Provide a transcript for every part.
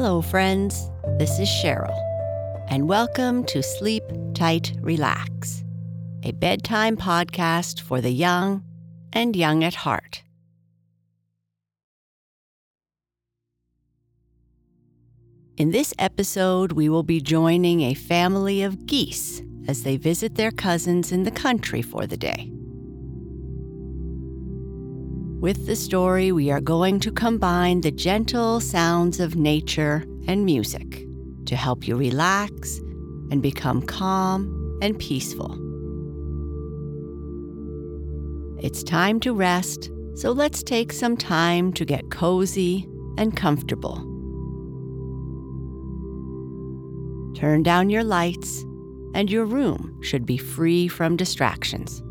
Hello, friends. This is Cheryl, and welcome to Sleep Tight Relax, a bedtime podcast for the young and young at heart. In this episode, we will be joining a family of geese as they visit their cousins in the country for the day. With the story, we are going to combine the gentle sounds of nature and music to help you relax and become calm and peaceful. It's time to rest, so let's take some time to get cozy and comfortable. Turn down your lights, and your room should be free from distractions.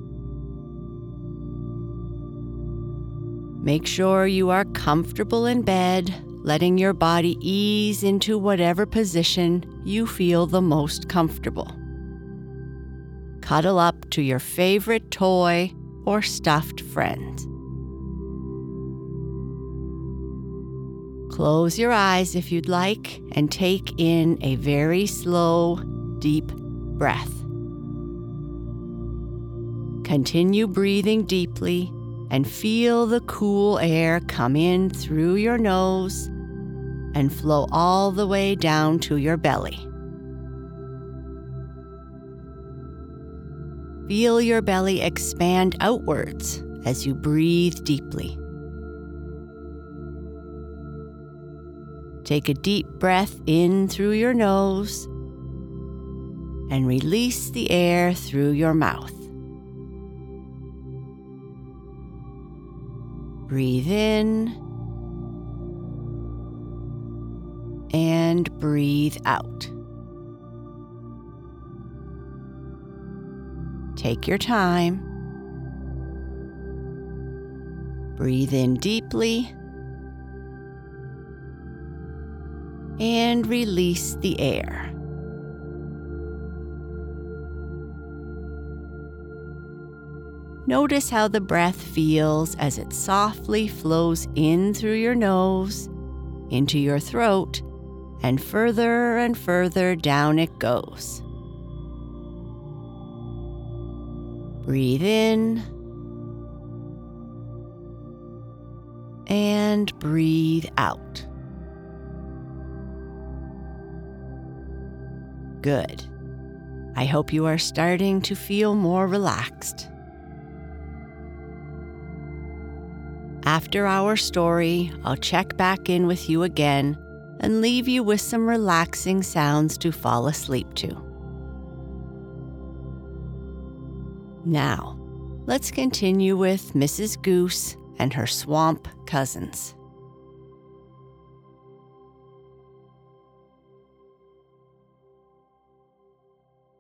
Make sure you are comfortable in bed, letting your body ease into whatever position you feel the most comfortable. Cuddle up to your favorite toy or stuffed friend. Close your eyes if you'd like and take in a very slow, deep breath. Continue breathing deeply and feel the cool air come in through your nose and flow all the way down to your belly. Feel your belly expand outwards as you breathe deeply. Take a deep breath in through your nose and release the air through your mouth. Breathe in and breathe out. Take your time. Breathe in deeply and release the air. Notice how the breath feels as it softly flows in through your nose, into your throat, and further and further down it goes. Breathe in and breathe out. Good. I hope you are starting to feel more relaxed. After our story, I'll check back in with you again and leave you with some relaxing sounds to fall asleep to. Now, let's continue with Mrs. Goose and her swamp cousins.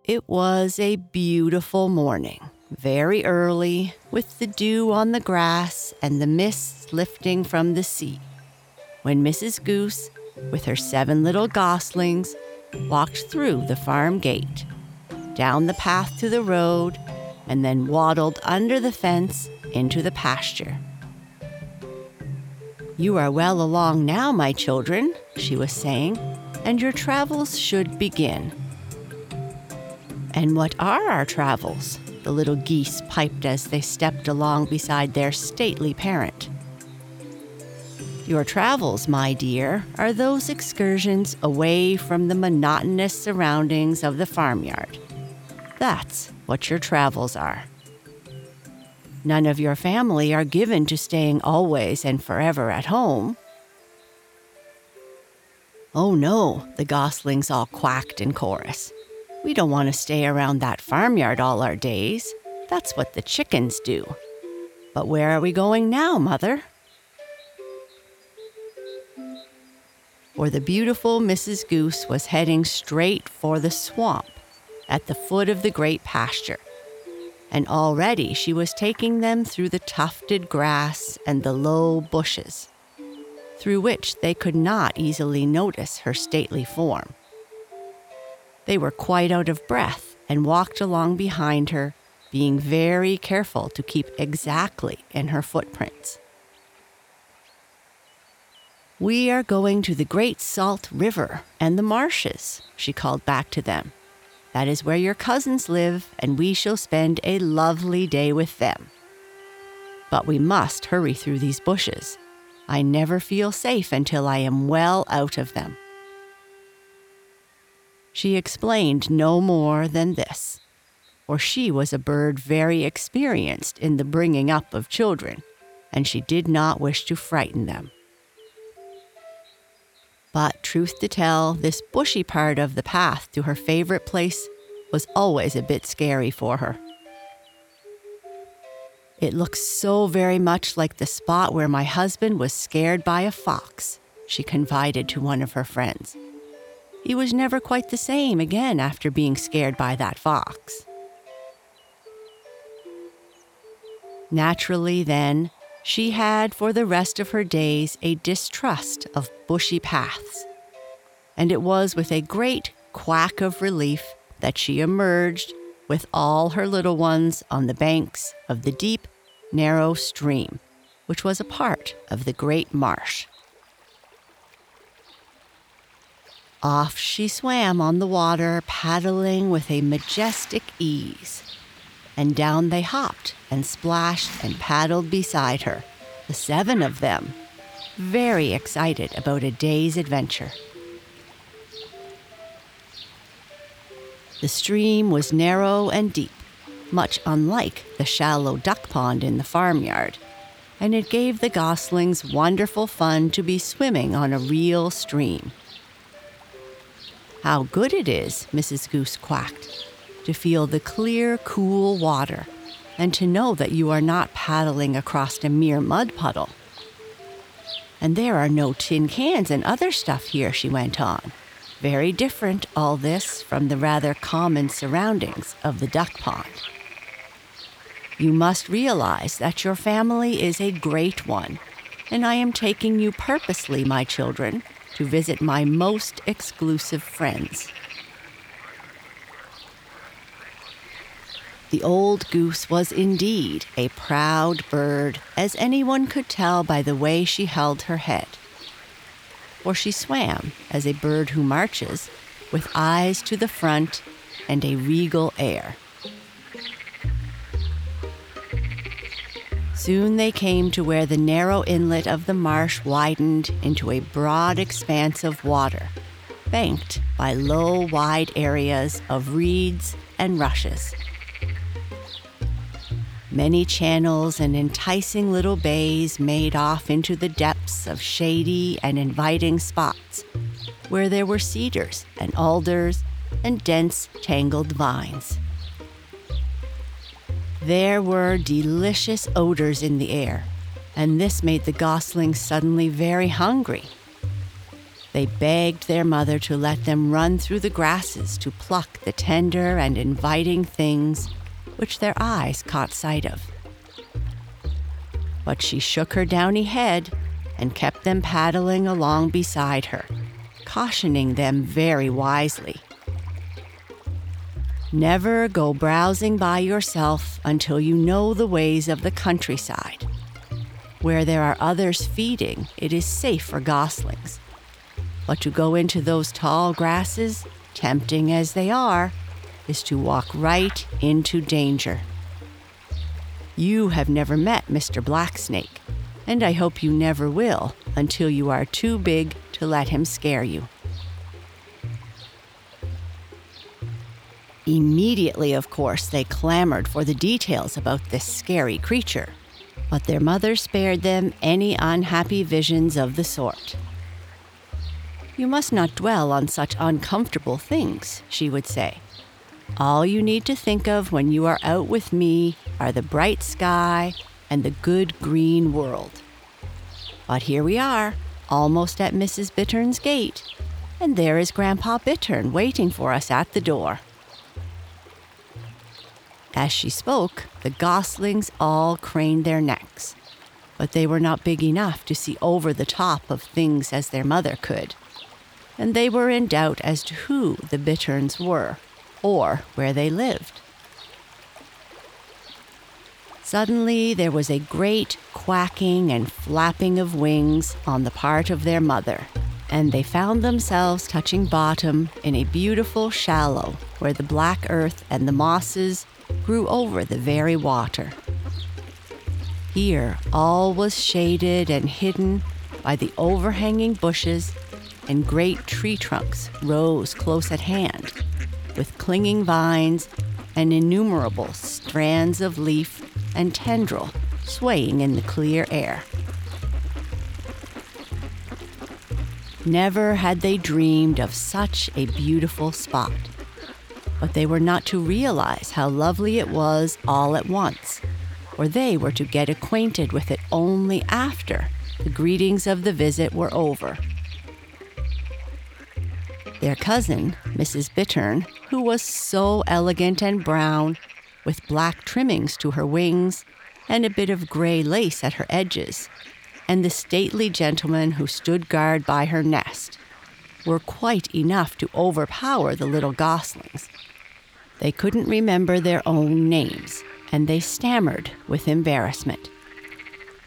It was a beautiful morning very early, with the dew on the grass and the mists lifting from the sea, when Mrs. Goose, with her seven little goslings, walked through the farm gate, down the path to the road, and then waddled under the fence into the pasture. You are well along now, my children, she was saying, and your travels should begin. And what are our travels? The little geese piped as they stepped along beside their stately parent. Your travels, my dear, are those excursions away from the monotonous surroundings of the farmyard. That's what your travels are. None of your family are given to staying always and forever at home. Oh no, the goslings all quacked in chorus. We don't want to stay around that farmyard all our days. That's what the chickens do. But where are we going now, Mother? For the beautiful Mrs. Goose was heading straight for the swamp at the foot of the great pasture. And already she was taking them through the tufted grass and the low bushes, through which they could not easily notice her stately form. They were quite out of breath and walked along behind her, being very careful to keep exactly in her footprints. We are going to the Great Salt River and the marshes, she called back to them. That is where your cousins live, and we shall spend a lovely day with them. But we must hurry through these bushes. I never feel safe until I am well out of them. She explained no more than this, for she was a bird very experienced in the bringing up of children, and she did not wish to frighten them. But truth to tell, this bushy part of the path to her favorite place was always a bit scary for her. It looks so very much like the spot where my husband was scared by a fox, she confided to one of her friends. He was never quite the same again after being scared by that fox. Naturally, then, she had for the rest of her days a distrust of bushy paths. And it was with a great quack of relief that she emerged with all her little ones on the banks of the deep, narrow stream, which was a part of the great marsh. Off she swam on the water, paddling with a majestic ease and down they hopped and splashed and paddled beside her, the seven of them, very excited about a day's adventure. The stream was narrow and deep, much unlike the shallow duck pond in the farmyard, and it gave the goslings wonderful fun to be swimming on a real stream. How good it is, Mrs. Goose quacked to feel the clear, cool water and to know that you are not paddling across a mere mud puddle. And there are no tin cans and other stuff here, she went on. Very different, all this, from the rather common surroundings of the duck pond. You must realize that your family is a great one, and I am taking you purposely, my children, to visit my most exclusive friends. The old goose was indeed a proud bird, as anyone could tell by the way she held her head. For she swam as a bird who marches, with eyes to the front and a regal air. Soon they came to where the narrow inlet of the marsh widened into a broad expanse of water, banked by low, wide areas of reeds and rushes. Many channels and enticing little bays made off into the depths of shady and inviting spots where there were cedars and alders and dense, tangled vines. There were delicious odors in the air, and this made the goslings suddenly very hungry. They begged their mother to let them run through the grasses to pluck the tender and inviting things which their eyes caught sight of. But she shook her downy head and kept them paddling along beside her, cautioning them very wisely. Never go browsing by yourself until you know the ways of the countryside. Where there are others feeding, it is safe for goslings. But to go into those tall grasses, tempting as they are, is to walk right into danger. You have never met Mr. Blacksnake, and I hope you never will until you are too big to let him scare you. Immediately, of course, they clamored for the details about this scary creature, but their mother spared them any unhappy visions of the sort. You must not dwell on such uncomfortable things, she would say. All you need to think of when you are out with me are the bright sky and the good green world. But here we are, almost at Mrs. Bittern's gate, and there is Grandpa Bittern waiting for us at the door. As she spoke, the goslings all craned their necks, but they were not big enough to see over the top of things as their mother could, and they were in doubt as to who the Bitterns were or where they lived. Suddenly, there was a great quacking and flapping of wings on the part of their mother, and they found themselves touching bottom in a beautiful shallow where the black earth and the mosses grew over the very water. Here, all was shaded and hidden by the overhanging bushes, and great tree trunks rose close at hand, with clinging vines and innumerable strands of leaf and tendril swaying in the clear air. Never had they dreamed of such a beautiful spot, but they were not to realize how lovely it was all at once, or they were to get acquainted with it only after the greetings of the visit were over. Their cousin, Mrs. Bittern, who was so elegant and brown, with black trimmings to her wings and a bit of gray lace at her edges, and the stately gentleman who stood guard by her nest were quite enough to overpower the little goslings. They couldn't remember their own names, and they stammered with embarrassment.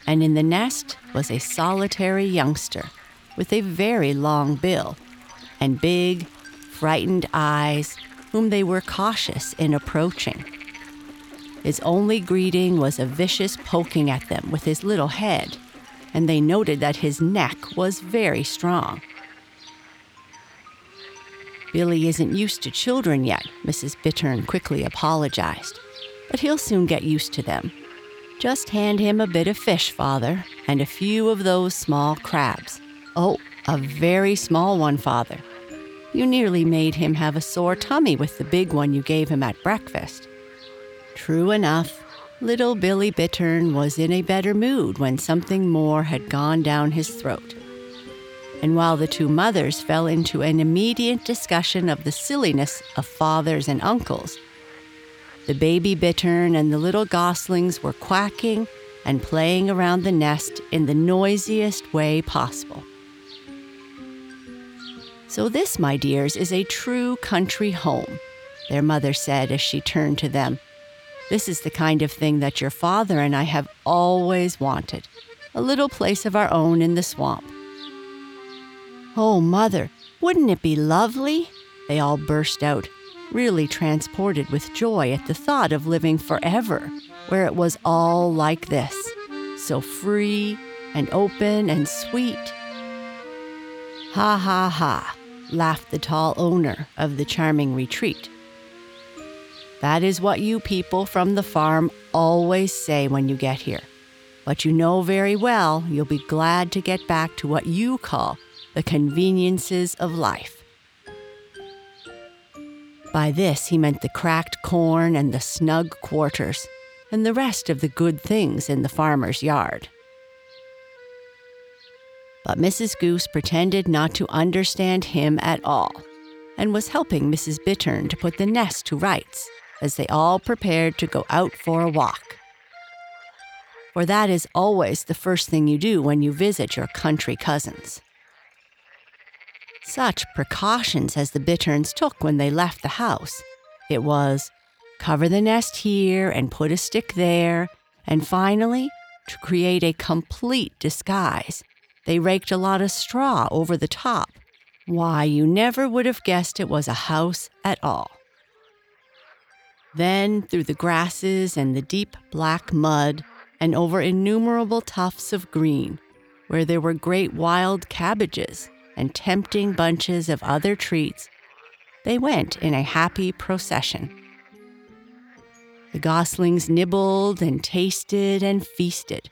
And in the nest was a solitary youngster with a very long bill and big, frightened eyes, whom they were cautious in approaching. His only greeting was a vicious poking at them with his little head and they noted that his neck was very strong. Billy isn't used to children yet, Mrs. Bittern quickly apologized, but he'll soon get used to them. Just hand him a bit of fish, Father, and a few of those small crabs. Oh, a very small one, Father. You nearly made him have a sore tummy with the big one you gave him at breakfast. True enough, Little Billy Bittern was in a better mood when something more had gone down his throat. And while the two mothers fell into an immediate discussion of the silliness of fathers and uncles, the baby bittern and the little goslings were quacking and playing around the nest in the noisiest way possible. So, this, my dears, is a true country home, their mother said as she turned to them this is the kind of thing that your father and I have always wanted a little place of our own in the swamp. Oh, Mother, wouldn't it be lovely? They all burst out, really transported with joy at the thought of living forever where it was all like this so free and open and sweet. Ha ha ha, laughed the tall owner of the charming retreat. That is what you people from the farm always say when you get here. But you know very well you'll be glad to get back to what you call the conveniences of life. By this, he meant the cracked corn and the snug quarters, and the rest of the good things in the farmer's yard. But Mrs. Goose pretended not to understand him at all, and was helping Mrs. Bittern to put the nest to rights as they all prepared to go out for a walk. For that is always the first thing you do when you visit your country cousins. Such precautions as the Bitterns took when they left the house. It was cover the nest here and put a stick there, and finally, to create a complete disguise, they raked a lot of straw over the top. Why, you never would have guessed it was a house at all. Then through the grasses and the deep black mud, and over innumerable tufts of green, where there were great wild cabbages and tempting bunches of other treats, they went in a happy procession. The goslings nibbled and tasted and feasted,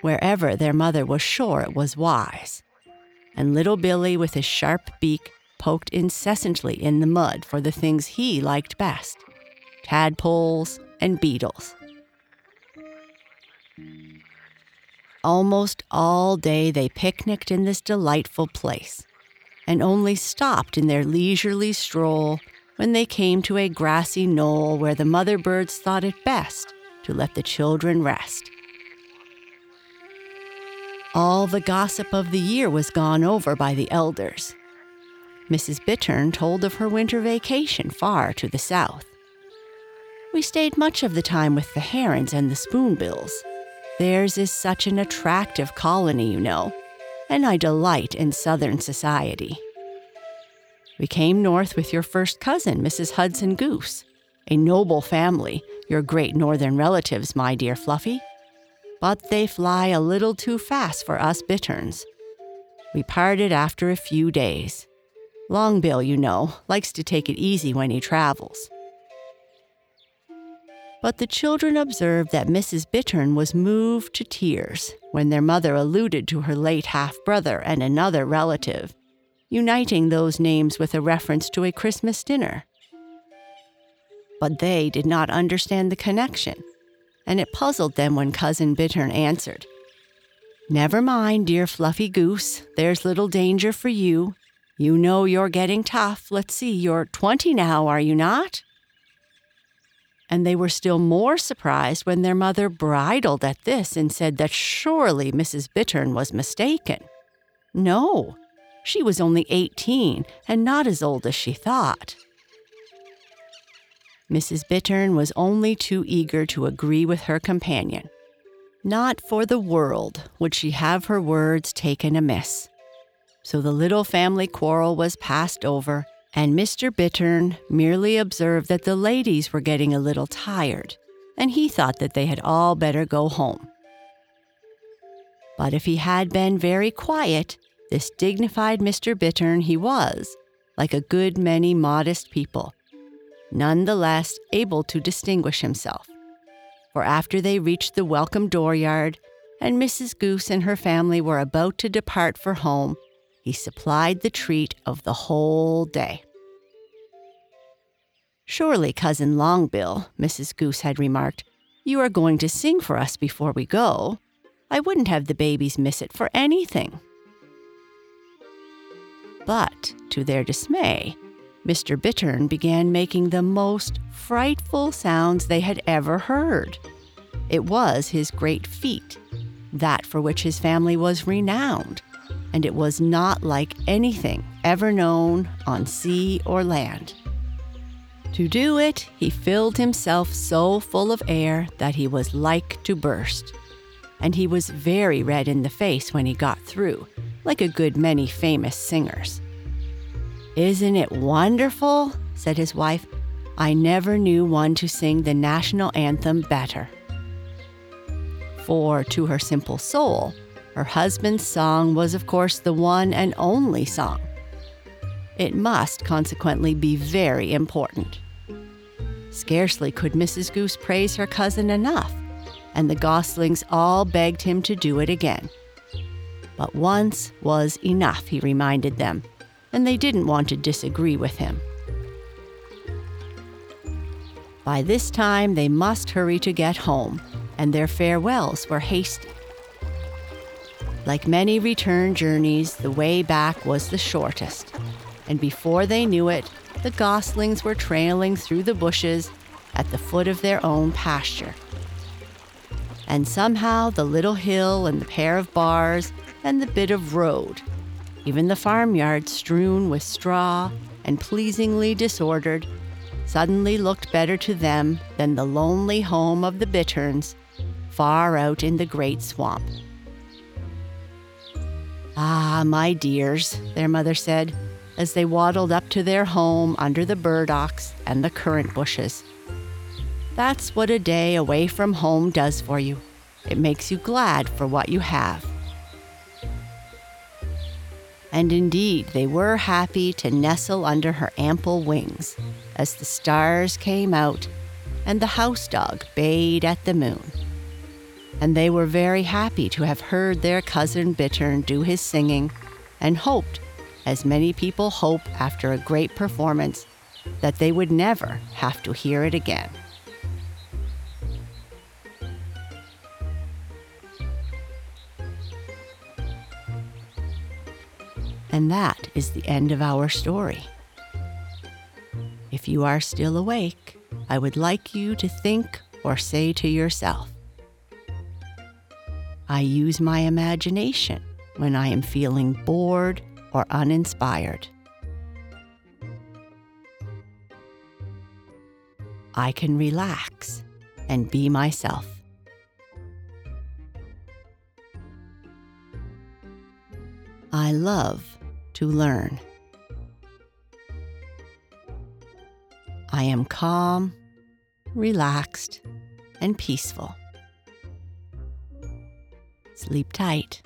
wherever their mother was sure it was wise. And little Billy, with his sharp beak, poked incessantly in the mud for the things he liked best tadpoles, and beetles. Almost all day they picnicked in this delightful place, and only stopped in their leisurely stroll when they came to a grassy knoll where the mother birds thought it best to let the children rest. All the gossip of the year was gone over by the elders. Mrs. Bittern told of her winter vacation far to the south. We stayed much of the time with the herons and the spoonbills. Theirs is such an attractive colony, you know, and I delight in Southern society. We came north with your first cousin, Mrs. Hudson Goose, a noble family, your great northern relatives, my dear Fluffy. But they fly a little too fast for us bitterns. We parted after a few days. Longbill, you know, likes to take it easy when he travels. But the children observed that Mrs. Bittern was moved to tears when their mother alluded to her late half brother and another relative uniting those names with a reference to a Christmas dinner. But they did not understand the connection, and it puzzled them when Cousin Bittern answered, Never mind, dear fluffy goose, there's little danger for you. You know you're getting tough. Let's see, you're 20 now, are you not? And they were still more surprised when their mother bridled at this and said that surely Mrs. Bittern was mistaken. No, she was only 18 and not as old as she thought. Mrs. Bittern was only too eager to agree with her companion. Not for the world would she have her words taken amiss. So the little family quarrel was passed over, and Mr. Bittern merely observed that the ladies were getting a little tired, and he thought that they had all better go home. But if he had been very quiet, this dignified Mr. Bittern he was, like a good many modest people, none the less able to distinguish himself. For after they reached the welcome dooryard, and Mrs. Goose and her family were about to depart for home, he supplied the treat of the whole day. Surely, Cousin Longbill, Mrs. Goose had remarked, you are going to sing for us before we go. I wouldn't have the babies miss it for anything. But, to their dismay, Mr. Bittern began making the most frightful sounds they had ever heard. It was his great feat, that for which his family was renowned, and it was not like anything ever known on sea or land. To do it, he filled himself so full of air that he was like to burst. And he was very red in the face when he got through, like a good many famous singers. Isn't it wonderful? said his wife. I never knew one to sing the national anthem better. For to her simple soul, her husband's song was, of course, the one and only song. It must consequently be very important. Scarcely could Mrs. Goose praise her cousin enough, and the goslings all begged him to do it again. But once was enough, he reminded them, and they didn't want to disagree with him. By this time, they must hurry to get home, and their farewells were hasty. Like many return journeys, the way back was the shortest, and before they knew it, the goslings were trailing through the bushes at the foot of their own pasture and somehow the little hill and the pair of bars and the bit of road, even the farmyard strewn with straw and pleasingly disordered, suddenly looked better to them than the lonely home of the Bitterns far out in the great swamp. Ah, my dears, their mother said, as they waddled up to their home under the burdocks and the currant bushes. That's what a day away from home does for you. It makes you glad for what you have. And indeed, they were happy to nestle under her ample wings as the stars came out and the house dog bayed at the moon. And they were very happy to have heard their cousin Bittern do his singing and hoped, as many people hope after a great performance, that they would never have to hear it again. And that is the end of our story. If you are still awake, I would like you to think or say to yourself, I use my imagination when I am feeling bored or uninspired. I can relax and be myself. I love to learn. I am calm, relaxed, and peaceful. Sleep tight.